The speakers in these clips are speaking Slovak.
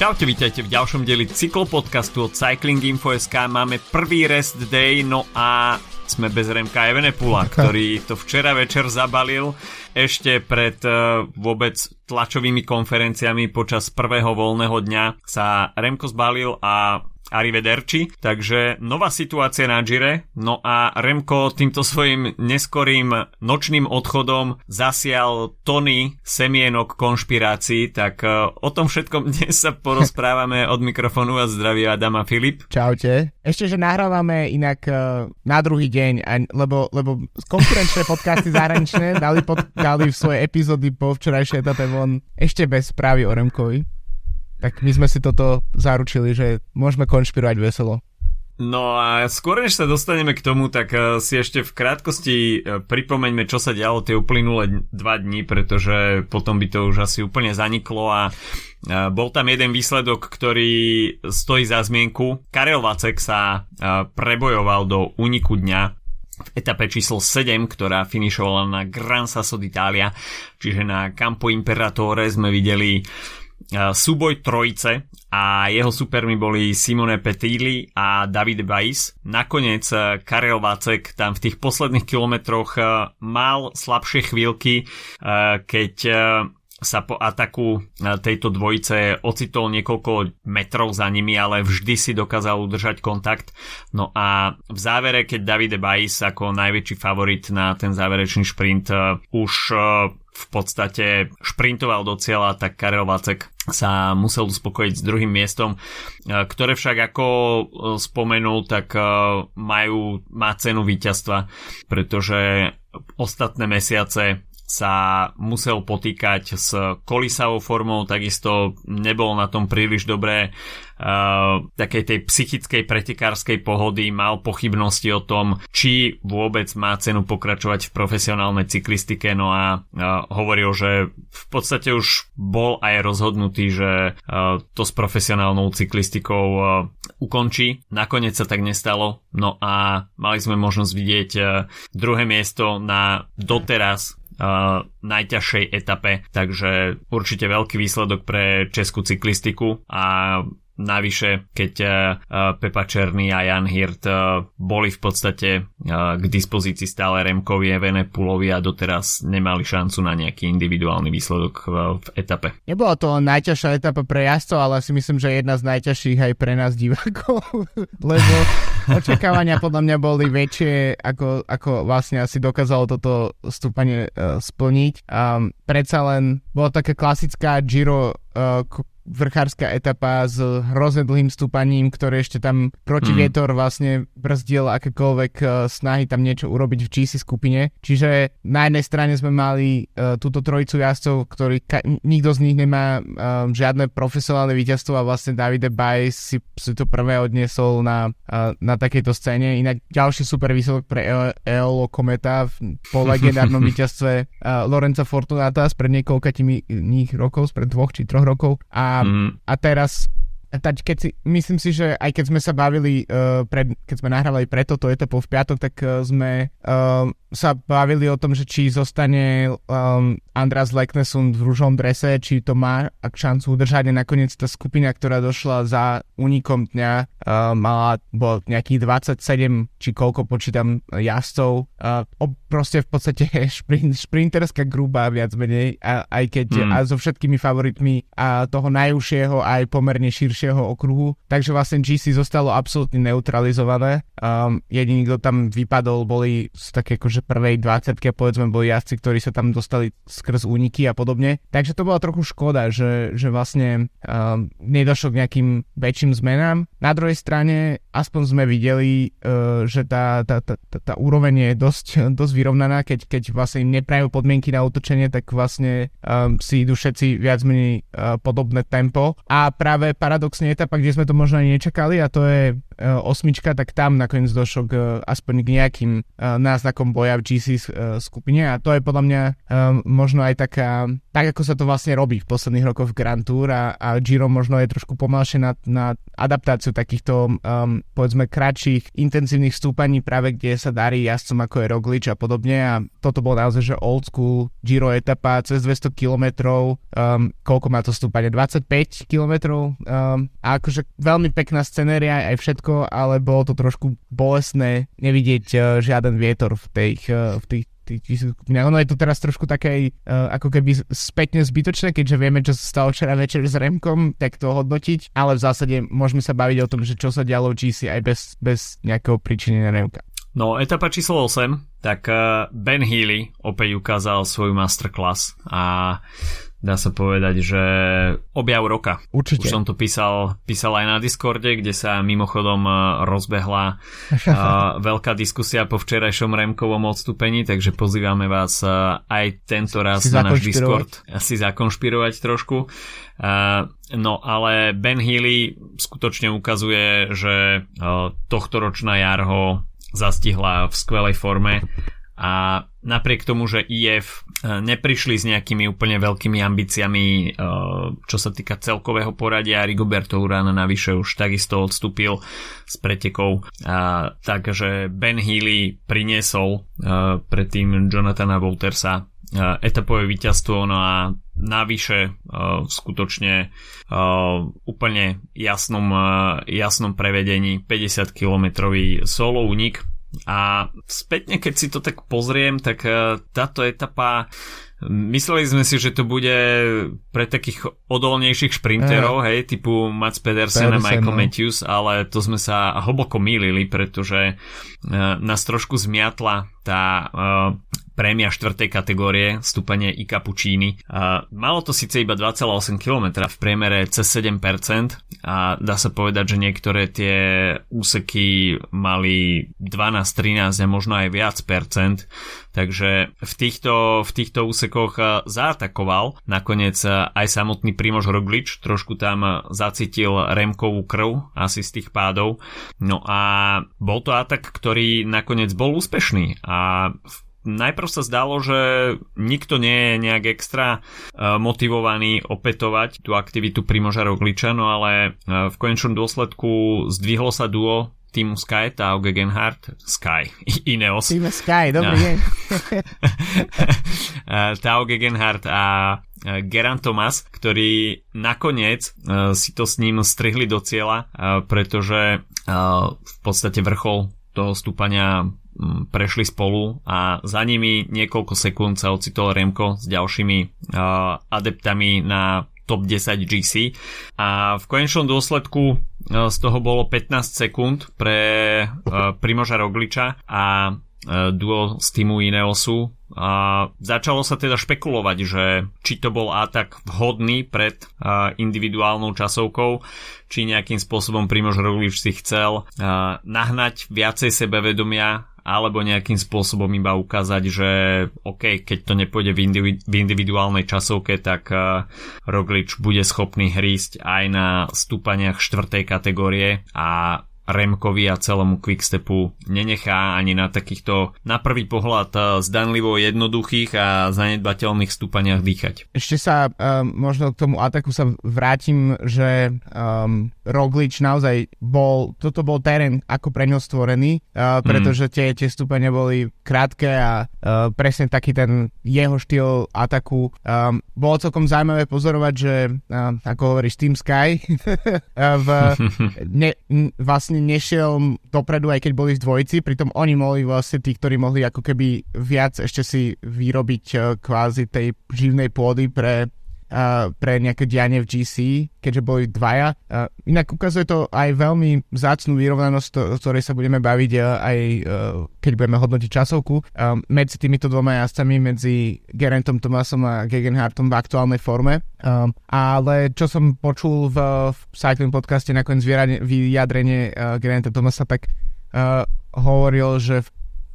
Čaute, vítajte v ďalšom dieli cyklopodcastu od Cycling Info.sk. Máme prvý rest day, no a sme bez Remka Evenepula, ktorý to včera večer zabalil ešte pred uh, vôbec tlačovými konferenciami počas prvého voľného dňa sa Remko zbalil a Arrivederci. Takže nová situácia na Gire. No a Remko týmto svojim neskorým nočným odchodom zasial tony semienok konšpirácií. Tak e, o tom všetkom dnes sa porozprávame od mikrofónu a zdraví Adama Filip. Čaute. Ešte, že nahrávame inak uh, na druhý deň, lebo, lebo konkurenčné podcasty zahraničné dali, pod, dali v svoje epizódy po včerajšej etape von ešte bez správy o Remkovi tak my sme si toto zaručili, že môžeme konšpirovať veselo. No a skôr než sa dostaneme k tomu, tak eh, si ešte v krátkosti eh, pripomeňme, čo sa dialo tie uplynulé dva dní, pretože potom by to už asi úplne zaniklo a eh, bol tam jeden výsledok, ktorý stojí za zmienku. Karel Vacek sa prebojoval do úniku dňa v etape číslo 7, ktorá finišovala na Gran Sasso d'Italia, čiže na Campo Imperatore sme videli súboj trojice a jeho supermi boli Simone Petilli a David Bais. Nakoniec e, Karel Vacek tam v tých posledných kilometroch e, mal slabšie chvíľky, keď sa po ataku tejto dvojice ocitol niekoľko metrov za nimi, ale vždy si dokázal udržať kontakt. No a v závere, keď Davide Bais ako najväčší favorit na ten záverečný šprint už v podstate šprintoval do cieľa, tak Karel Vacek sa musel uspokojiť s druhým miestom, e, ktoré však ako e, spomenul, tak e, majú, má cenu víťazstva, pretože ostatné mesiace sa musel potýkať s kolisavou formou, takisto nebol na tom príliš dobré uh, takej tej psychickej pretekárskej pohody, mal pochybnosti o tom, či vôbec má cenu pokračovať v profesionálnej cyklistike, no a uh, hovoril, že v podstate už bol aj rozhodnutý, že uh, to s profesionálnou cyklistikou uh, ukončí. Nakoniec sa tak nestalo, no a mali sme možnosť vidieť uh, druhé miesto na doteraz najťažšej etape, takže určite veľký výsledok pre českú cyklistiku a Navyše, keď uh, Pepa Černý a Jan Hirt uh, boli v podstate k dispozícii stále Remkovi, Evene Pulovi a doteraz nemali šancu na nejaký individuálny výsledok v, etape. Nebola to najťažšia etapa pre jazdcov, ale si myslím, že jedna z najťažších aj pre nás divákov, lebo očakávania podľa mňa boli väčšie, ako, ako vlastne asi dokázalo toto stúpanie splniť. Um, predsa len bola taká klasická Giro vrchárska etapa s hrozne dlhým stúpaním, ktoré ešte tam proti vietor vlastne brzdil akékoľvek uh, snahy tam niečo urobiť v GC skupine. Čiže na jednej strane sme mali uh, túto trojicu jazdcov, ktorí ka- nikto z nich nemá uh, žiadne profesionálne víťazstvo a vlastne Davide Baj si, si to prvé odniesol na, uh, na takejto scéne. Inak ďalší super výsledok pre e- Eolo Kometa po legendárnom víťazstve uh, Lorenza Fortunata spred niekoľkatými rokov, spred dvoch či troch rokov a mm. a teraz tak keď si, myslím si, že aj keď sme sa bavili, uh, pred, keď sme nahrávali pre toto etapu v piatok, tak uh, sme uh, sa bavili o tom, že či zostane um, Andras Leknesund v rúžom drese, či to má ak šancu udržať a nakoniec tá skupina, ktorá došla za únikom dňa, uh, mala bol nejakých 27, či koľko počítam jazdcov. Uh, proste v podstate šprint, šprinterská gruba viac menej, a, aj keď mm. a so všetkými favoritmi a toho najúžšieho aj pomerne širšieho okruhu. Takže vlastne GC zostalo absolútne neutralizované. Um, jediný, kto tam vypadol, boli z také akože že prvej 20 povedzme boli jazdci, ktorí sa tam dostali skrz úniky a podobne. Takže to bola trochu škoda, že, že vlastne uh, nedošlo k nejakým väčším zmenám. Na druhej strane aspoň sme videli, uh, že tá, tá, tá, tá, tá úroveň je dosť, dosť vyrovnaná, keď, keď vlastne im neprajú podmienky na útočenie, tak vlastne um, si idú všetci viac menej uh, podobné tempo. A práve paradoxne etapa, kde sme to možno ani nečakali a to je osmička, tak tam nakoniec došlo k, aspoň k nejakým náznakom boja v GC skupine. A to je podľa mňa možno aj taká, tak ako sa to vlastne robí v posledných rokoch v Grand Tour a, a Giro možno je trošku pomalšie na, na adaptáciu takýchto um, povedzme kratších intenzívnych stúpaní práve kde sa darí jazdcom ako je Roglič a podobne. A toto bol naozaj že old school Giro etapa cez 200 km um, koľko má to stúpanie? 25 km um, a akože veľmi pekná scenéria aj všetko ale bolo to trošku bolestné nevidieť uh, žiaden vietor v, tej, uh, v tých ono je to teraz trošku také uh, ako keby spätne zbytočné, keďže vieme, čo sa stalo včera večer s Remkom, tak to hodnotiť, ale v zásade môžeme sa baviť o tom, že čo sa dialo v GC aj bez, bez nejakého príčinenia Remka. No, etapa číslo 8, tak uh, Ben Healy opäť ukázal svoju masterclass a dá sa povedať, že objav roka. Určite. Už som to písal, písal aj na Discorde, kde sa mimochodom e, rozbehla uh, veľká diskusia po včerajšom Remkovom odstúpení, takže pozývame vás uh, aj tento raz si na náš Discord si zakonšpirovať trošku. No ale Ben Healy skutočne ukazuje, že tohtoročná jar ho zastihla v skvelej forme a napriek tomu, že IF e, neprišli s nejakými úplne veľkými ambíciami, e, čo sa týka celkového poradia, Rigoberto Urán navyše už takisto odstúpil z pretekov, takže Ben Healy priniesol e, predtým Jonathana Woltersa etapové víťazstvo, no a navyše skutočne úplne jasnom, jasnom prevedení 50 kilometrový solo unik a spätne, keď si to tak pozriem, tak e, táto etapa Mysleli sme si, že to bude pre takých odolnejších šprinterov, uh, hej, typu Mats Pedersen, a Michael no. Matthews, ale to sme sa hlboko mýlili, pretože uh, nás trošku zmiatla tá uh, prémia štvrtej kategórie, stúpanie i Cappuccini. Uh, malo to síce iba 2,8 km, v priemere cez 7% a dá sa povedať, že niektoré tie úseky mali 12, 13 a možno aj viac percent, takže v týchto, v týchto úsekoch zaatakoval. Nakoniec aj samotný Primož Roglič, trošku tam zacítil Remkovú krv asi z tých pádov, no a bol to atak, ktorý nakoniec bol úspešný a najprv sa zdalo, že nikto nie je nejak extra e, motivovaný opätovať tú aktivitu Primoža Rogliča, no ale e, v konečnom dôsledku zdvihlo sa duo týmu Sky, Tao Gegenhardt, Sky, Ineos. Týme Sky, dobrý deň. E, Tao Gegenhardt a Geran Thomas, ktorí nakoniec si to s ním strihli do cieľa, pretože v podstate vrchol toho stúpania prešli spolu a za nimi niekoľko sekúnd sa ocitol Remko s ďalšími uh, adeptami na top 10 GC a v konečnom dôsledku uh, z toho bolo 15 sekúnd pre uh, Primoža Rogliča a uh, duo z týmu Ineosu. A začalo sa teda špekulovať, že či to bol atak vhodný pred individuálnou časovkou, či nejakým spôsobom Primož Roglič si chcel nahnať viacej sebevedomia alebo nejakým spôsobom iba ukázať, že OK, keď to nepôjde v, individu- v individuálnej časovke, tak uh, Roglič bude schopný hrísť aj na stúpaniach štvrtej kategórie a Remkovi a celému Quickstepu nenechá ani na takýchto na prvý pohľad eh, zdanlivo jednoduchých a zanedbateľných stúpaniach dýchať. Ešte sa um, možno k tomu ataku sa vrátim, že um, Roglič naozaj bol, toto bol terén ako pre ňo stvorený, uh, pretože mm. tie, tie stúpania boli krátke a uh, presne taký ten jeho štýl ataku. Um, bolo celkom zaujímavé pozorovať, že uh, ako hovoríš Team Sky v, ne, vlastne nešiel dopredu, aj keď boli v dvojici, pritom oni mohli vlastne tí, ktorí mohli ako keby viac ešte si vyrobiť uh, kvázi tej živnej pôdy pre uh, pre nejaké dianie v GC, keďže boli dvaja. Uh, inak ukazuje to aj veľmi vzácnú vyrovnanosť, to, o ktorej sa budeme baviť uh, aj keď budeme hodnotiť časovku. Uh, medzi týmito dvoma jazdcami, medzi Gerentom Tomasom a Gegenhartom v aktuálnej forme. Um, ale čo som počul v, v Cycling podcaste nakoniec vyjadrenie uh, Gerenta Tomasa, tak uh, hovoril, že v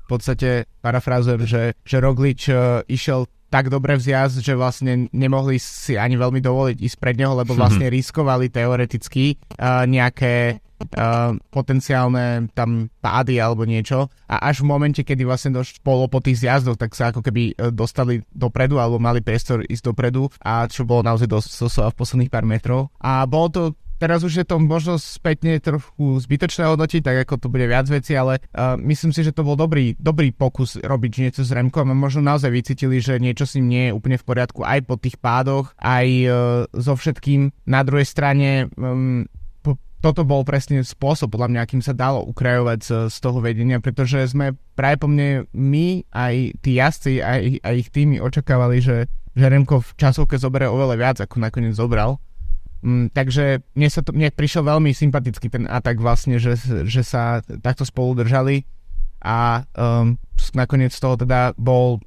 podstate parafrázujem, že, že Roglič uh, išiel tak dobre vzjazd, že vlastne nemohli si ani veľmi dovoliť ísť pred neho, lebo vlastne riskovali teoreticky uh, nejaké uh, potenciálne tam pády alebo niečo. A až v momente, kedy vlastne bolo po tých zjazdoch, tak sa ako keby dostali dopredu alebo mali priestor ísť dopredu a čo bolo naozaj dosť v posledných pár metrov. A bolo to teraz už je to možno spätne trochu zbytočné hodnotiť, tak ako to bude viac veci, ale uh, myslím si, že to bol dobrý, dobrý pokus robiť niečo s Remkom a možno naozaj vycítili, že niečo s ním nie je úplne v poriadku aj po tých pádoch, aj uh, so všetkým. Na druhej strane um, toto bol presne spôsob, podľa mňa, akým sa dalo ukrajovať z, toho vedenia, pretože sme práve po mne my, aj tí jazdci, aj, aj ich týmy očakávali, že, že Remko v časovke zoberie oveľa viac, ako nakoniec zobral. Mm, takže mne, sa to, mne prišiel veľmi sympatický ten atak vlastne, že, že sa takto spolu držali a um, nakoniec z toho teda bol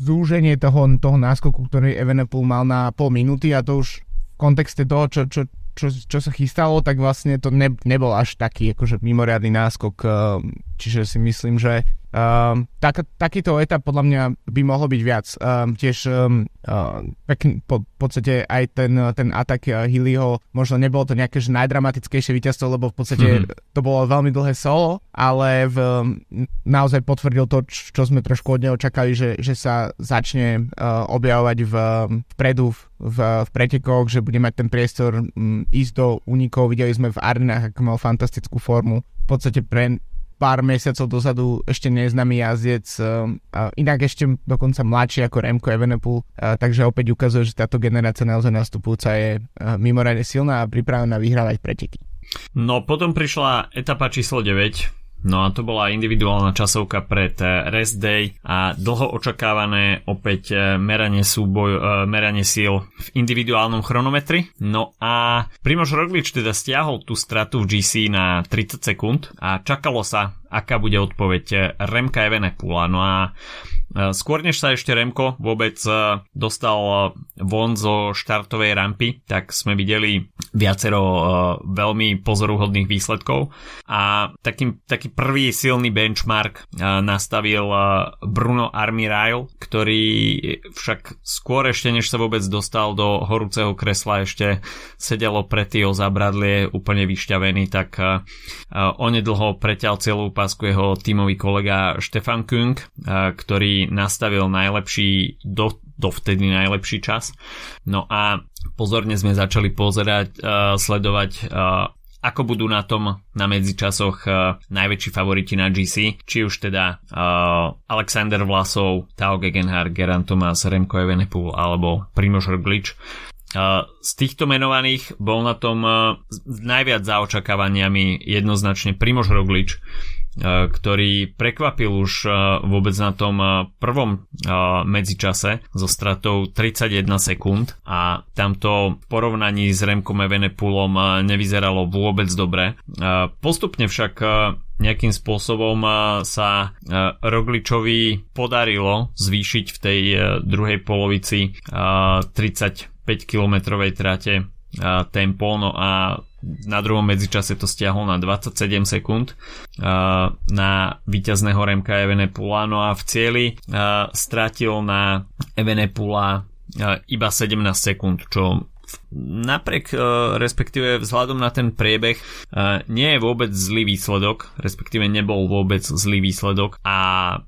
zúženie toho, toho náskoku, ktorý Evenepoel mal na pol minúty a to už v kontexte toho, čo, čo, čo, čo sa chystalo, tak vlastne to ne, nebol až taký akože mimoriadný náskok, um, čiže si myslím, že Um, tak, takýto etap podľa mňa by mohlo byť viac. Um, tiež um, uh, pekný, po, v podstate aj ten, ten atak uh, Hillyho, možno nebolo to nejaké že najdramatickejšie víťazstvo, lebo v podstate mm-hmm. to bolo veľmi dlhé solo, ale v, naozaj potvrdil to, čo, čo sme trošku od neho čakali, že, že sa začne uh, objavovať v, vpredu v, v, v pretekoch, že bude mať ten priestor um, ísť do únikov. Videli sme v Arnách, ako mal fantastickú formu. V podstate pre, pár mesiacov dozadu ešte neznámy jazdec, uh, inak ešte dokonca mladší ako Remko Evenepoel, uh, takže opäť ukazuje, že táto generácia naozaj nastupujúca je uh, mimoriadne silná a pripravená vyhrávať preteky. No potom prišla etapa číslo 9, No a to bola individuálna časovka pred rest day a dlho očakávané opäť eh, meranie, súboj, eh, meranie síl v individuálnom chronometri. No a Primož Roglič teda stiahol tú stratu v GC na 30 sekúnd a čakalo sa, aká bude odpoveď Remka Evenepula. No a E, skôr než sa ešte Remko vôbec e, dostal e, von zo štartovej rampy, tak sme videli viacero veľmi pozoruhodných výsledkov. A taký, taký prvý silný benchmark nastavil Bruno Armirail, ktorý však skôr ešte než sa vôbec dostal do horúceho kresla ešte sedelo pre Tio Zabradlie úplne vyšťavený, tak onedlho preťal celú pásku jeho tímový kolega Štefan Kung, ktorý nastavil najlepší, do, dovtedy najlepší čas. No a pozorne sme začali pozerať, uh, sledovať uh, ako budú na tom na medzičasoch uh, najväčší favoriti na GC, či už teda uh, Alexander Vlasov, Tao Gegenhardt, Geran Thomas, Remko Evenepoel alebo Primož Roglič. Uh, z týchto menovaných bol na tom najviac za očakávaniami jednoznačne Primož Roglič, ktorý prekvapil už e, vôbec na tom e, prvom medzičase so stratou 31 sekúnd a tamto v porovnaní s Remkom Evenepulom nevyzeralo vôbec dobre. Postupne však nejakým spôsobom sa Rogličovi podarilo zvýšiť v tej druhej polovici 35 kilometrovej trate tempo, no a na druhom medzičase to stiahol na 27 sekúnd na víťazného Remka Evenepula, no a v cieli stratil na Evenepula iba 17 sekúnd, čo napriek, e, respektíve vzhľadom na ten priebeh, e, nie je vôbec zlý výsledok, respektíve nebol vôbec zlý výsledok a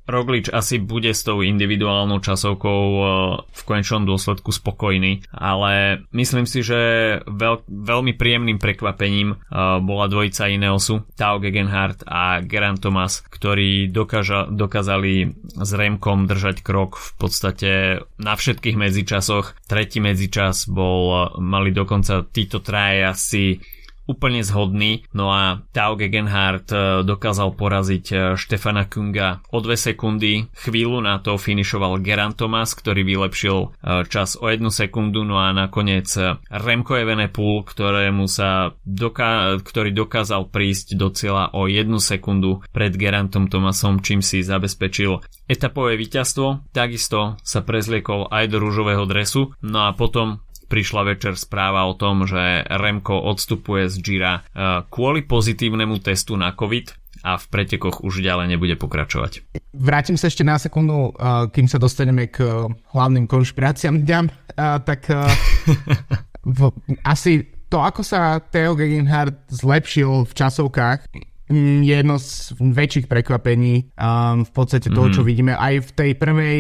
Roglič asi bude s tou individuálnou časovkou e, v konečnom dôsledku spokojný, ale myslím si, že veľ, veľmi príjemným prekvapením bola dvojica Ineosu, Tao Gegenhardt a Geran Thomas, ktorí dokáža, dokázali s Remkom držať krok v podstate na všetkých medzičasoch. Tretí medzičas bol mali dokonca títo traje asi úplne zhodný. No a Tao Gegenhardt e, dokázal poraziť e, Štefana Kunga o 2 sekundy. Chvíľu na to finišoval Geran Thomas, ktorý vylepšil e, čas o 1 sekundu. No a nakoniec Remco Evenepoel, ktorému sa doká- ktorý dokázal prísť do cieľa o 1 sekundu pred Gerantom Thomasom, čím si zabezpečil etapové víťazstvo. Takisto sa prezliekol aj do rúžového dresu. No a potom prišla večer správa o tom, že Remko odstupuje z Gira eh, kvôli pozitívnemu testu na COVID a v pretekoch už ďalej nebude pokračovať. Vrátim sa ešte na sekundu, eh, kým sa dostaneme k hlavným konšpiráciám dňa, eh, tak v, asi to, ako sa Theo Gegenhardt zlepšil v časovkách, mm, je jedno z väčších prekvapení um, v podstate toho, mm-hmm. čo mhm. vidíme. Aj v tej prvej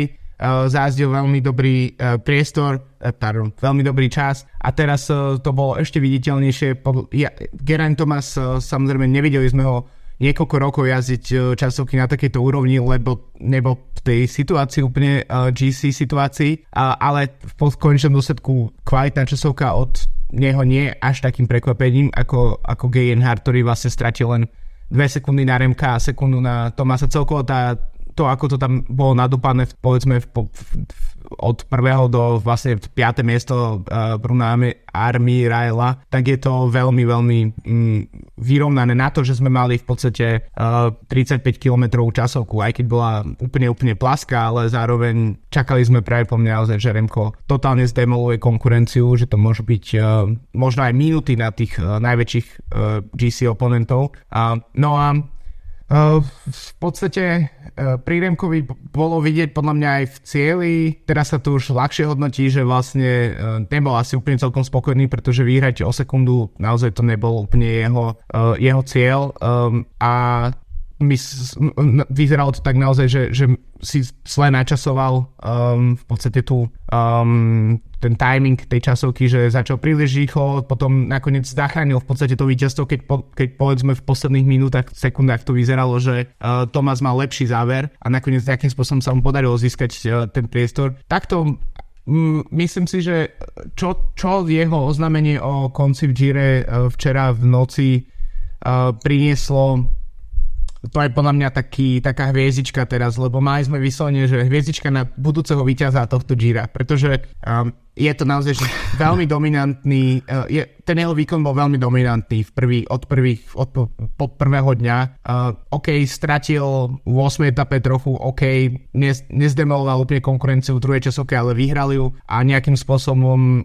zázdil veľmi dobrý uh, priestor, uh, pardon, veľmi dobrý čas a teraz to bolo ešte viditeľnejšie. Ja, Geraint Thomas, samozrejme nevideli sme ho niekoľko rokov jazdiť časovky na takejto úrovni, lebo nebol v tej situácii úplne GC situácii, ale v konečnom dôsledku kvalitná časovka od neho nie je až takým prekvapením ako, ako Gegenhardt, ktorý vlastne stratil len 2 sekundy na Remka a sekundu na Tomasa. Celkovo tá, to, ako to tam bolo nadúpané, povedzme, v, v, v, od prvého do vlastne 5. miesto uh, Bruna Army Raela, tak je to veľmi, veľmi mm, vyrovnané na to, že sme mali v podstate uh, 35 km časovku, aj keď bola úplne, úplne plaská, ale zároveň čakali sme práve po mňa naozaj, že Remko totálne zdemoluje konkurenciu, že to môže byť uh, možno aj minúty na tých uh, najväčších uh, GC oponentov. Uh, no a v podstate pri Remkovi bolo vidieť podľa mňa aj v cieli, teraz sa to už ľahšie hodnotí, že vlastne nebol asi úplne celkom spokojný, pretože vyhrať o sekundu naozaj to nebol úplne jeho, jeho cieľ. A my, vyzeralo to tak naozaj, že, že si zle načasoval um, v podstate tu um, ten timing tej časovky, že začal príliš rýchlo, potom nakoniec zachránil v podstate to víťazstvo, keď, po, keď povedzme v posledných minútach, sekundách to vyzeralo, že uh, Thomas mal lepší záver a nakoniec nejakým spôsobom sa mu podarilo získať uh, ten priestor. Takto myslím si, že čo, čo jeho oznámenie o konci v Gire uh, včera v noci uh, prinieslo to je podľa mňa taký, taká hviezdička teraz, lebo mali sme vyslovene, že hviezdička na budúceho víťaza tohto Gira, pretože um, je to naozaj že veľmi dominantný, uh, je, ten jeho výkon bol veľmi dominantný v prvý, od prvých, od, po prvého dňa. Uh, OK, stratil v 8. etape trochu, OK, nez, nezdemoloval úplne konkurenciu v druhej časovke, ale vyhrali ju a nejakým spôsobom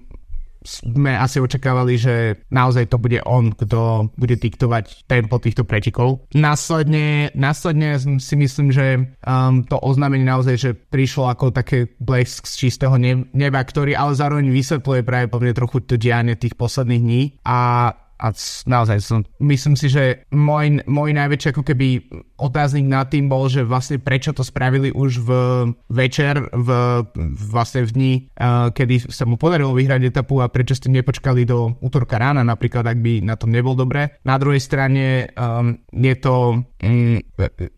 sme asi očakávali, že naozaj to bude on, kto bude diktovať tempo týchto pretekov. Následne, následne si myslím, že um, to oznámenie naozaj, že prišlo ako také blesk z čistého neba, ktorý ale zároveň vysvetľuje práve po mne trochu to dianie tých posledných dní a a naozaj som, myslím si, že môj, môj najväčší ako keby otáznik nad tým bol, že vlastne prečo to spravili už v večer, v, vlastne v dni, uh, kedy sa mu podarilo vyhrať etapu a prečo ste nepočkali do útorka rána napríklad, ak by na tom nebol dobre. Na druhej strane um, je to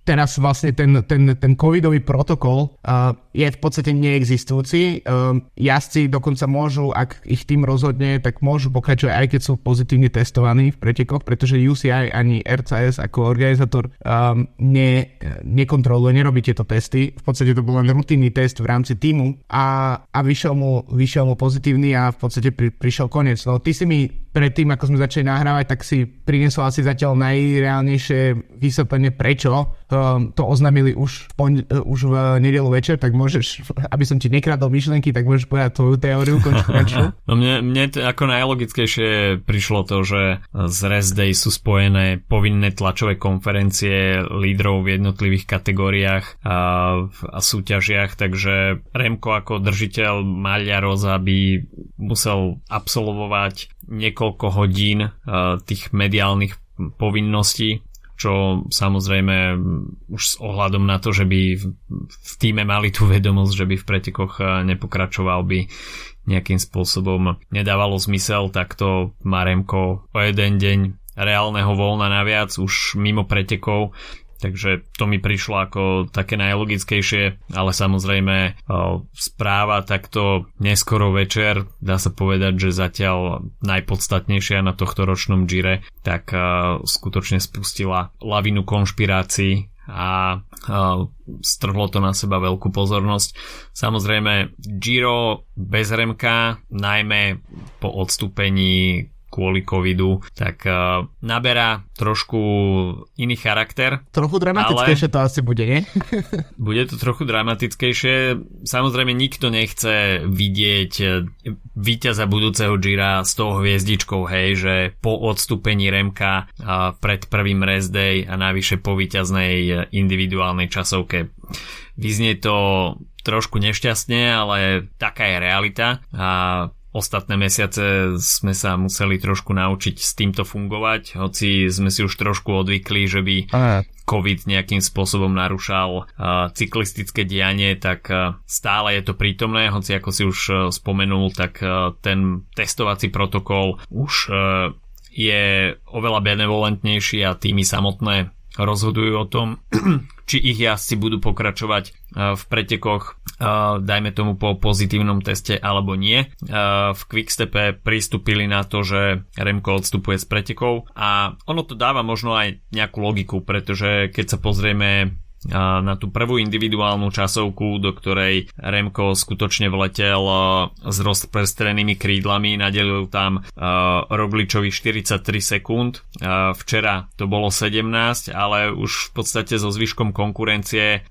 teraz vlastne ten, ten, ten covidový protokol uh, je v podstate neexistujúci. Um, jazdci dokonca môžu, ak ich tým rozhodne, tak môžu pokračovať aj keď sú pozitívne testovaní v pretekoch, pretože UCI ani RCS ako organizátor um, ne, nekontroluje, nerobí tieto testy. V podstate to bol len rutinný test v rámci týmu a, a vyšiel, mu, vyšiel mu pozitívny a v podstate pri, prišiel koniec. No ty si mi predtým, ako sme začali nahrávať, tak si priniesol asi zatiaľ najreálnejšie vysvetlenie, prečo um, to oznámili už, pon- uh, už v nedelu večer, tak môžeš, aby som ti nekradol myšlenky, tak môžeš povedať tvoju teóriu konečnú. No mne, mne to ako najlogickejšie prišlo to, že z rest day sú spojené povinné tlačové konferencie lídrov v jednotlivých kategóriách a, a súťažiach, takže Remko ako držiteľ Malia Roza by musel absolvovať niekoľko hodín uh, tých mediálnych povinností, čo samozrejme už s ohľadom na to, že by v, týme mali tú vedomosť, že by v pretekoch nepokračoval, by nejakým spôsobom nedávalo zmysel, tak to má Remko o jeden deň reálneho voľna naviac už mimo pretekov Takže to mi prišlo ako také najlogickejšie, ale samozrejme správa takto neskoro večer, dá sa povedať, že zatiaľ najpodstatnejšia na tohto ročnom Gire, tak skutočne spustila lavinu konšpirácií a strhlo to na seba veľkú pozornosť. Samozrejme Giro bez Remka, najmä po odstúpení kvôli covidu, tak uh, naberá trošku iný charakter. Trochu dramatickejšie to asi bude, nie? bude to trochu dramatickejšie. Samozrejme nikto nechce vidieť eh, víťaza budúceho Gira s tou hviezdičkou, hej, že po odstúpení Remka uh, pred prvým day a navyše po víťaznej individuálnej časovke. Vyznie to trošku nešťastne, ale taká je realita a ostatné mesiace sme sa museli trošku naučiť s týmto fungovať, hoci sme si už trošku odvykli, že by COVID nejakým spôsobom narušal cyklistické dianie, tak stále je to prítomné, hoci ako si už spomenul, tak ten testovací protokol už je oveľa benevolentnejší a týmy samotné rozhodujú o tom, či ich jazdci budú pokračovať e, v pretekoch, e, dajme tomu po pozitívnom teste alebo nie. E, v Quickstepe pristúpili na to, že Remko odstupuje z pretekov a ono to dáva možno aj nejakú logiku, pretože keď sa pozrieme na tú prvú individuálnu časovku, do ktorej Remko skutočne vletel s rozprestrenými krídlami, nadelil tam Rogličovi 43 sekúnd. Včera to bolo 17, ale už v podstate so zvyškom konkurencie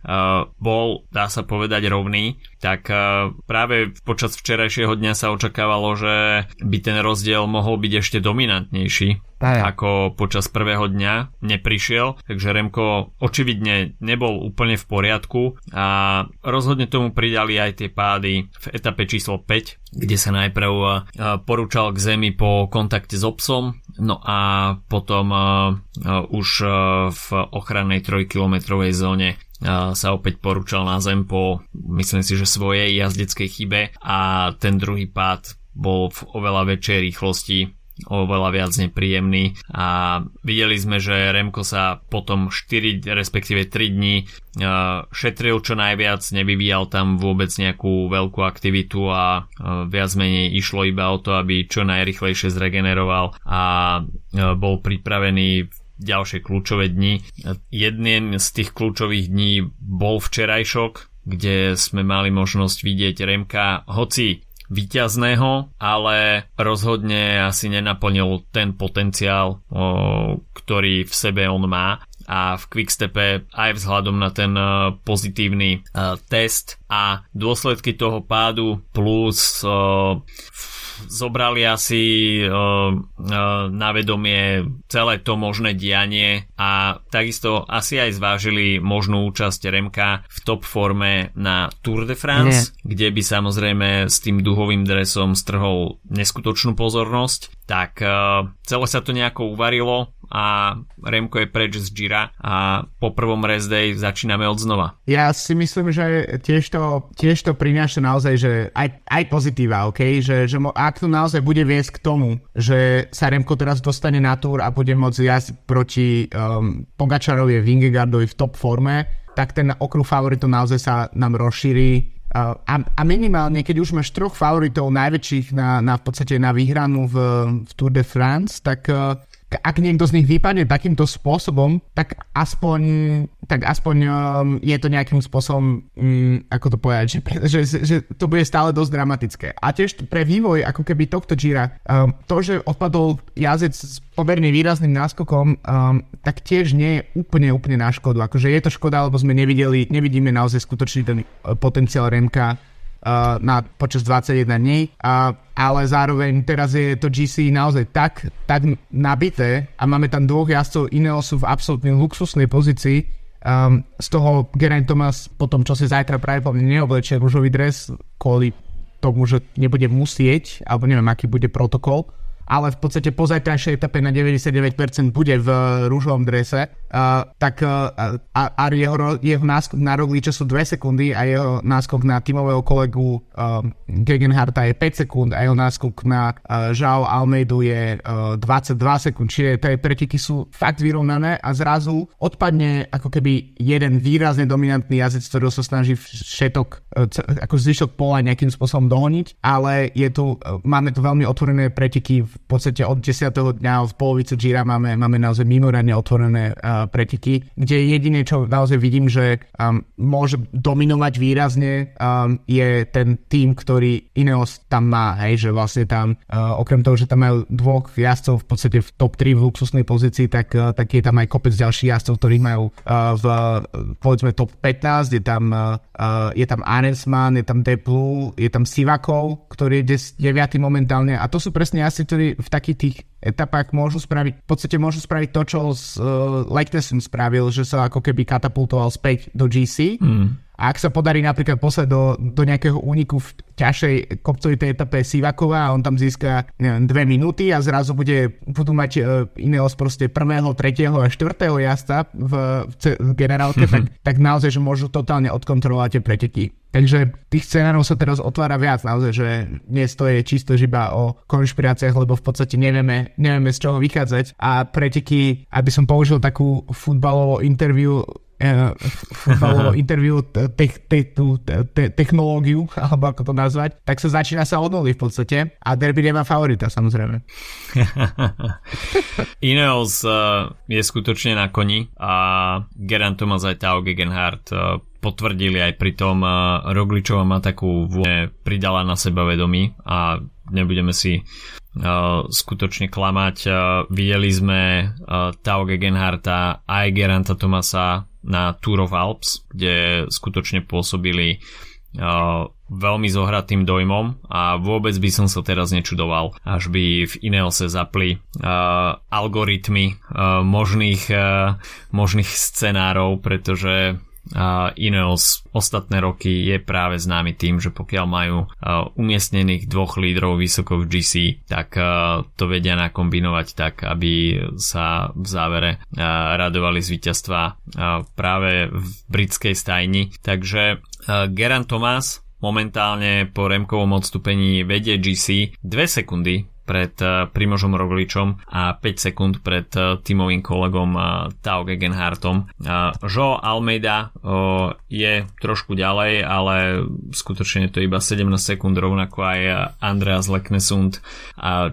bol, dá sa povedať, rovný tak práve počas včerajšieho dňa sa očakávalo, že by ten rozdiel mohol byť ešte dominantnejší aj. ako počas prvého dňa neprišiel, takže Remko očividne nebol úplne v poriadku a rozhodne tomu pridali aj tie pády v etape číslo 5, kde sa najprv porúčal k zemi po kontakte s obsom, no a potom už v ochrannej trojkilometrovej zóne sa opäť porúčal na zem po, myslím si, že svojej jazdeckej chybe a ten druhý pád bol v oveľa väčšej rýchlosti oveľa viac nepríjemný a videli sme, že Remko sa potom 4 respektíve 3 dní šetril čo najviac, nevyvíjal tam vôbec nejakú veľkú aktivitu a viac menej išlo iba o to, aby čo najrychlejšie zregeneroval a bol pripravený ďalšie kľúčové dni. Jedným z tých kľúčových dní bol včerajšok, kde sme mali možnosť vidieť Remka, hoci výťazného, ale rozhodne asi nenaplnil ten potenciál, ktorý v sebe on má. A v Quickstepe aj vzhľadom na ten pozitívny test a dôsledky toho pádu plus zobrali asi uh, na vedomie celé to možné dianie a takisto asi aj zvážili možnú účasť Remka v top forme na Tour de France, Nie. kde by samozrejme s tým duhovým dresom strhol neskutočnú pozornosť. Tak uh, celé sa to nejako uvarilo a Remko je preč z Gira a po prvom rest day začíname od znova. Ja si myslím, že tiež to, tiež to prináša naozaj, že aj, aj pozitíva, okay? že, že ak to naozaj bude viesť k tomu, že sa Remko teraz dostane na túr a bude môcť jazť proti um, Pogačarovi a v top forme, tak ten okruh favoritov naozaj sa nám rozšíri Uh, a, a minimálne, keď už máš troch favoritov najväčších na, na v podstate na výhranu v, v Tour de France, tak uh, ak niekto z nich vypadne takýmto spôsobom, tak aspoň, tak aspoň um, je to nejakým spôsobom, um, ako to povedať, že, že, že to bude stále dosť dramatické. A tiež pre vývoj ako keby tohto Gira, um, to, že odpadol jazdec s pomerne výrazným náskokom, um, tak tiež nie je úplne, úplne na škodu. Akože je to škoda, lebo sme nevideli, nevidíme naozaj skutočný ten uh, potenciál Remka na, počas 21 dní, uh, ale zároveň teraz je to GC naozaj tak, tak nabité a máme tam dvoch jazdcov Ineosu v absolútnej luxusnej pozícii, um, z toho Geraint Thomas po tom, čo si zajtra pravdepodobne neoblečie rúžový dres kvôli tomu, že nebude musieť, alebo neviem, aký bude protokol, ale v podstate po zajtrajšej etape na 99% bude v rúžovom drese, tak uh, a, a jeho, jeho náskok na Rogliča sú 2 sekundy a jeho náskok na tímového kolegu uh, Gegenharta je 5 sekúnd a jeho náskok na uh, Žao Almeidu je uh, 22 sekúnd, čiže tie pretiky sú fakt vyrovnané a zrazu odpadne ako keby jeden výrazne dominantný jazdec, ktorý sa snaží všetok, uh, ako zvyšok pola nejakým spôsobom dohoniť, ale je tu, uh, máme tu veľmi otvorené pretiky v podstate od 10. dňa v polovici Gira máme, máme naozaj mimoriadne otvorené uh, pretiky, kde jediné, čo naozaj vidím, že um, môže dominovať výrazne um, je ten tým, ktorý Ineos tam má, hej, že vlastne tam uh, okrem toho, že tam majú dvoch jazdcov v podstate v top 3 v luxusnej pozícii, tak, uh, tak je tam aj kopec ďalších jazdcov, ktorých majú uh, v povedzme top 15, je tam, uh, je tam Anesman, je tam Deplu, je tam Sivakov, ktorý je 9. momentálne a to sú presne jazdci, ktorí v takých tých etapách môžu spraviť, v podstate môžu spraviť to, čo s uh, Leiknesom spravil, že sa ako keby katapultoval späť do GC. Mm. A ak sa podarí napríklad poslať do, do nejakého úniku v ťažšej kopcovitej etape Sivakova a on tam získa neviem, dve minúty a zrazu bude, budú mať uh, iného proste prvého, tretieho a štvrtého jazda v, v, v generálke, tak, tak naozaj, že môžu totálne odkontrolovať tie preteky. Takže tých scenárov sa teraz otvára viac, naozaj, že dnes to je čisto iba o konšpiráciách, lebo v podstate nevieme, nevieme z čoho vychádzať a preteky, aby som použil takú futbalovú interviu uh, futbalovú interviu te, technológiu, alebo ako to nazvať, tak sa začína sa od nuly v podstate a derby nemá favorita samozrejme. Ineos uh, je skutočne na koni a Gerant Thomas aj Tao Gegenhardt uh, potvrdili aj pri tom uh, má takú vône pridala na seba vedomí a nebudeme si skutočne klamať. Uh, videli sme uh, Tao Gegenharta aj Geranta Tomasa na Tour of Alps, kde skutočne pôsobili veľmi zohratým dojmom a vôbec by som sa teraz nečudoval, až by v Ineose zapli algoritmy možných, možných scenárov, pretože Ineos ostatné roky je práve známy tým, že pokiaľ majú uh, umiestnených dvoch lídrov vysoko v GC, tak uh, to vedia nakombinovať tak, aby sa v závere uh, radovali z víťazstva práve v britskej stajni. Takže Geran Thomas momentálne po Remkovom odstúpení vedie GC 2 sekundy pred eh, Primožom Rogličom a 5 sekúnd pred eh, tímovým kolegom eh, Tao Gegenhartom. Jo Almeida je trošku ďalej, ale skutočne to iba 17 sekúnd rovnako aj Andreas Leknesund,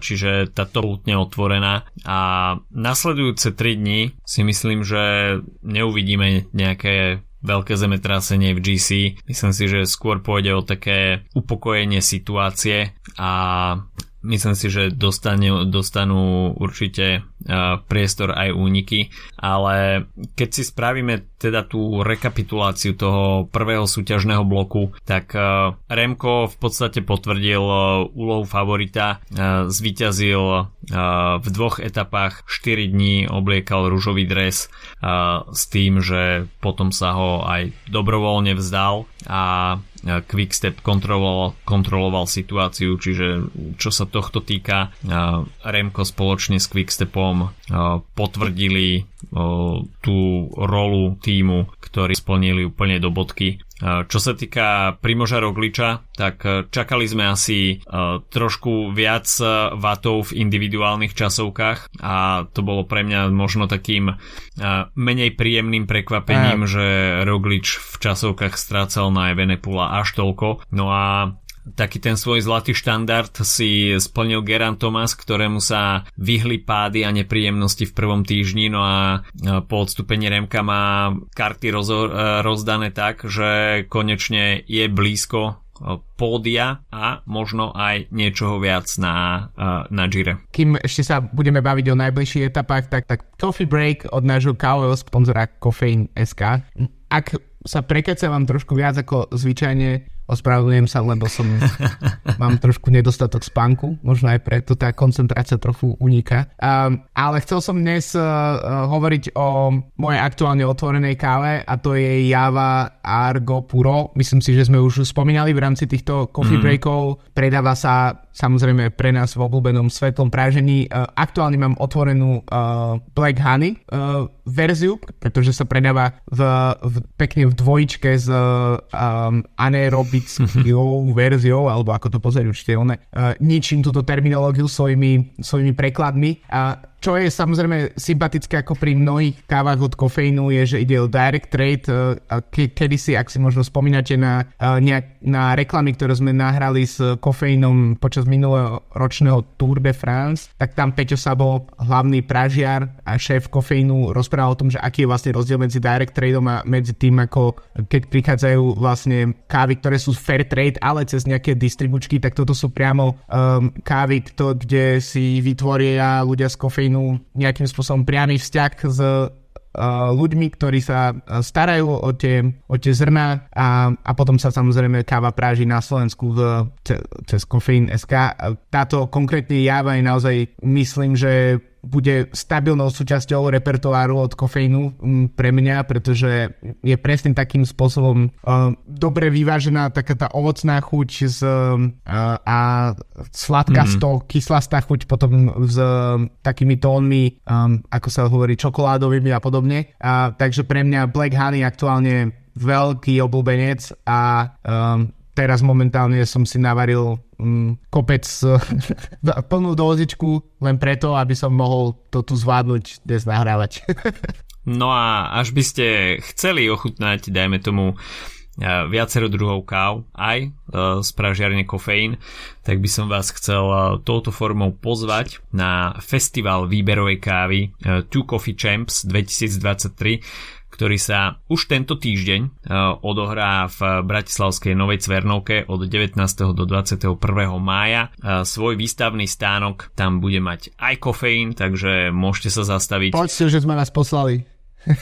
čiže tá to otvorená a nasledujúce 3 dni si myslím, že neuvidíme nejaké veľké zemetrasenie v GC. Myslím si, že skôr pôjde o také upokojenie situácie a myslím si, že dostane, dostanú určite priestor aj úniky, ale keď si spravíme teda tú rekapituláciu toho prvého súťažného bloku, tak Remko v podstate potvrdil úlohu favorita, zvíťazil v dvoch etapách 4 dní obliekal rúžový dres s tým, že potom sa ho aj dobrovoľne vzdal a Quickstep kontroloval, kontroloval situáciu, čiže čo sa tohto týka, Remko spoločne s Quickstepom potvrdili tú rolu týmu, ktorý splnili úplne do bodky čo sa týka Primoža Rogliča, tak e, čakali sme asi e, trošku viac vatov v individuálnych časovkách a to bolo pre mňa možno takým e, menej príjemným prekvapením, že Roglič v časovkách strácal na Evenepula až toľko. No a taký ten svoj zlatý štandard si splnil Geran Thomas, ktorému sa vyhli pády a nepríjemnosti v prvom týždni, no a po odstúpení Remka má karty rozo- e, rozdané tak, že konečne je blízko e, pódia a možno aj niečoho viac na, e, na Gire. Kým ešte sa budeme baviť o najbližších etapách, tak, tak coffee break od nášho kávového sponzora Coffein SK. Ak sa vám trošku viac ako zvyčajne Ospravedlňujem sa, lebo som mám trošku nedostatok spánku, možno aj preto tá koncentrácia trochu uniká. Um, ale chcel som dnes uh, hovoriť o mojej aktuálne otvorenej káve a to je Java Argo Puro. Myslím si, že sme už spomínali v rámci týchto coffee mm. breakov. Predáva sa samozrejme pre nás v obľúbenom svetlom prážení. Uh, aktuálne mám otvorenú uh, Black Honey uh, verziu, pretože sa predáva v, v, pekne v dvojičke s um, anaeroby grafickou verziou, alebo ako to pozrieť určite one, uh, ničím túto terminológiu svojimi, svojimi prekladmi. A čo je samozrejme sympatické ako pri mnohých kávach od kofeínu je, že ide o direct trade. Uh, ke, kedysi, ak si možno spomínate na, uh, nejak, na reklamy, ktoré sme nahrali s kofeínom počas minulého ročného Tour de France, tak tam Peťo Sabo, hlavný pražiar a šéf kofeínu, rozprával o tom, že aký je vlastne rozdiel medzi direct tradeom a medzi tým, ako keď prichádzajú vlastne kávy, ktoré sú fair trade, ale cez nejaké distribučky, tak toto sú priamo um, kávy, to, kde si vytvoria ľudia z kofeínu Ukrajinu nejakým spôsobom priamy vzťah s uh, ľuďmi, ktorí sa uh, starajú o tie, o tie zrná a, a potom sa samozrejme káva práži na Slovensku v, cez Kofeín SK. Táto konkrétne java je naozaj, myslím, že bude stabilnou súčasťou repertoáru od kofeínu pre mňa, pretože je presne takým spôsobom uh, dobre vyvážená taká tá ovocná chuť z, uh, a sladká mm. to kyslastá chuť potom s uh, takými tónmi, um, ako sa hovorí, čokoládovými a podobne. A, takže pre mňa Black Honey aktuálne veľký obľúbenec a um, teraz momentálne som si navaril kopec plnú dozičku len preto, aby som mohol to tu zvládnuť dnes nahrávať. no a až by ste chceli ochutnať, dajme tomu, uh, viacero druhov káv, aj uh, z pražiarne kofeín, tak by som vás chcel touto formou pozvať na festival výberovej kávy Two Coffee Champs 2023, ktorý sa už tento týždeň uh, odohrá v Bratislavskej Novej Cvernovke od 19. do 21. mája. Uh, svoj výstavný stánok tam bude mať aj kofeín, takže môžete sa zastaviť. Poďte, že sme nás poslali.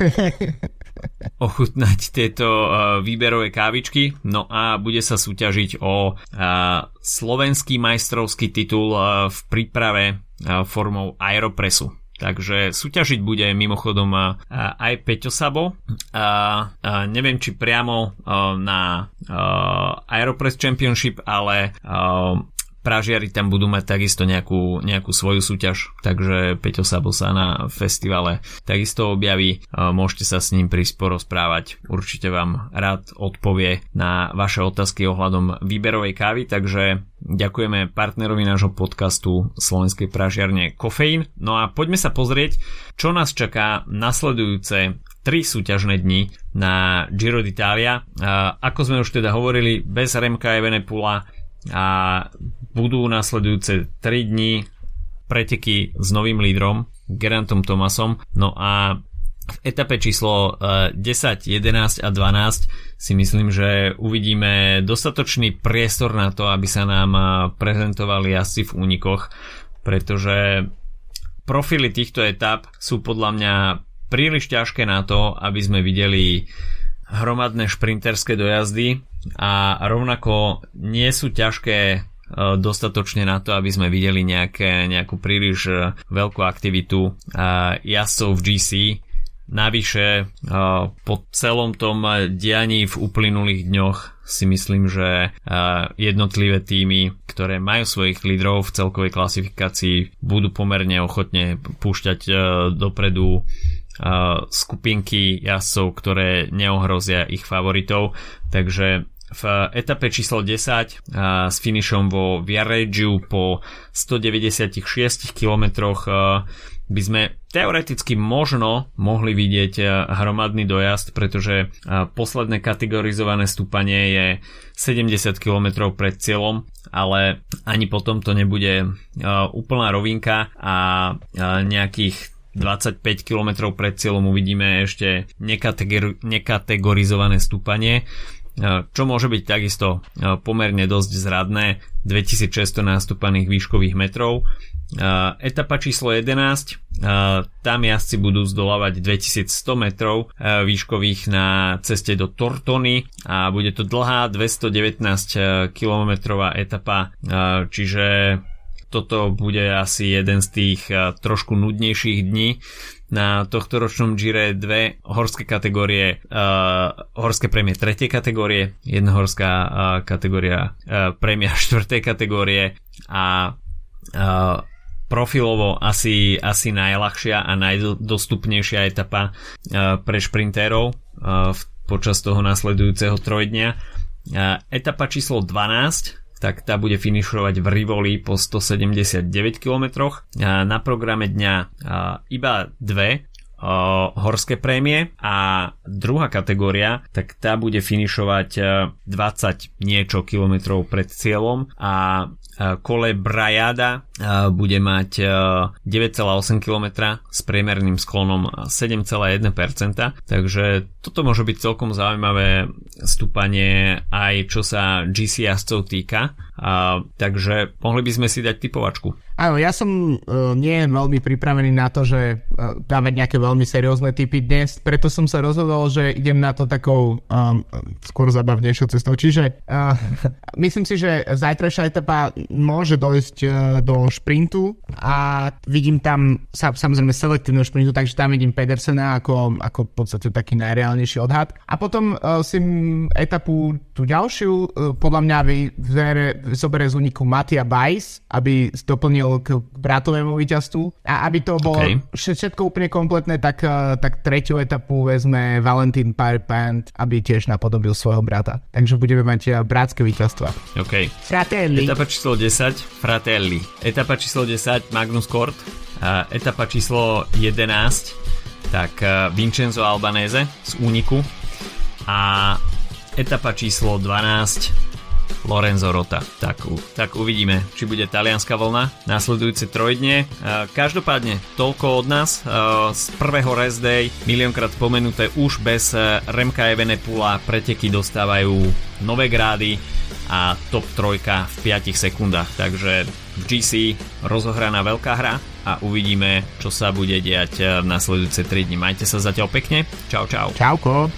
ochutnať tieto uh, výberové kávičky. No a bude sa súťažiť o slovenský majstrovský titul v príprave formou Aeropressu. Takže súťažiť bude mimochodom aj Peťo Sabo. A, a neviem, či priamo na Aeropress Championship, ale Pražiari tam budú mať takisto nejakú, nejakú svoju súťaž, takže Peťo Sabo sa na festivale takisto objaví, môžete sa s ním prísť porozprávať, určite vám rád odpovie na vaše otázky ohľadom výberovej kávy, takže ďakujeme partnerovi nášho podcastu Slovenskej pražiarne Kofeín. No a poďme sa pozrieť, čo nás čaká nasledujúce tri súťažné dni na Giro d'Italia. Ako sme už teda hovorili, bez Remka Evenepula a budú nasledujúce 3 dni preteky s novým lídrom Gerantom Thomasom no a v etape číslo 10, eh, 11 a 12 si myslím, že uvidíme dostatočný priestor na to, aby sa nám eh, prezentovali asi v únikoch, pretože profily týchto etap sú podľa mňa príliš ťažké na to, aby sme videli hromadné šprinterské dojazdy a rovnako nie sú ťažké e, dostatočne na to, aby sme videli nejaké, nejakú príliš e, veľkú aktivitu e, jazdcov v GC. Navyše po celom tom dianí v uplynulých dňoch si myslím, že jednotlivé týmy, ktoré majú svojich lídrov v celkovej klasifikácii, budú pomerne ochotne púšťať dopredu skupinky jazdcov, ktoré neohrozia ich favoritov. Takže v etape číslo 10 s finišom vo Viaregiu po 196 km by sme teoreticky možno mohli vidieť hromadný dojazd, pretože posledné kategorizované stúpanie je 70 km pred cieľom, ale ani potom to nebude úplná rovinka a nejakých 25 km pred cieľom uvidíme ešte nekategorizované stúpanie čo môže byť takisto pomerne dosť zradné, 2600 nástupaných výškových metrov. Etapa číslo 11, tam jazdci budú zdolávať 2100 metrov výškových na ceste do Tortony a bude to dlhá 219 km etapa, čiže toto bude asi jeden z tých trošku nudnejších dní na tohto ročnom Gire dve horské kategórie, uh, horské prémie tretej kategórie, jedna horská uh, kategória uh, prémia štvrtej kategórie a uh, profilovo asi, asi najľahšia a najdostupnejšia etapa uh, pre šprintérov uh, počas toho nasledujúceho trojdňa. Uh, etapa číslo 12 tak tá bude finišovať v Rivoli po 179 km. Na programe dňa iba dve horské prémie. A druhá kategória, tak tá bude finišovať 20 niečo kilometrov pred cieľom. A kole Brajada bude mať 9,8 km s priemerným sklonom 7,1%, takže toto môže byť celkom zaujímavé stúpanie aj čo sa GC jazdcov týka A, takže mohli by sme si dať typovačku. Áno, ja som uh, nie veľmi pripravený na to, že uh, dávať nejaké veľmi seriózne typy dnes, preto som sa rozhodol, že idem na to takou um, skôr zabavnejšou cestou. Čiže uh, myslím si, že zajtrajšia etapa môže dojsť uh, do šprintu a vidím tam sa, samozrejme selektívneho šprintu, takže tam vidím Pedersena ako, ako v podstate taký najreálnejší odhad. A potom uh, si etapu tú ďalšiu, uh, podľa mňa vy zoberie z úniku Matia Bajs, aby doplnil k bratovému víťazstvu a aby to bolo okay. všetko úplne kompletné, tak, eh, tak tretiu etapu vezme Valentín Parpant, aby tiež napodobil svojho brata. Takže budeme mať eh, bratské víťazstva. OK. Fratelli. Etapa číslo 10, Fratelli. Etapa číslo 10, Magnus Kort. A etapa číslo 11, tak Vincenzo Albanese z Úniku. A etapa číslo 12, Lorenzo Rota. Tak, tak uvidíme, či bude talianská vlna následujúce trojdne. Každopádne toľko od nás z prvého rest day, miliónkrát spomenuté už bez e, Remka Evenepula preteky dostávajú nové grády a top trojka v 5 sekundách. Takže v GC rozohraná veľká hra a uvidíme, čo sa bude diať e, v nasledujúce 3 dni. Majte sa zatiaľ pekne. Čau, čau. Čauko.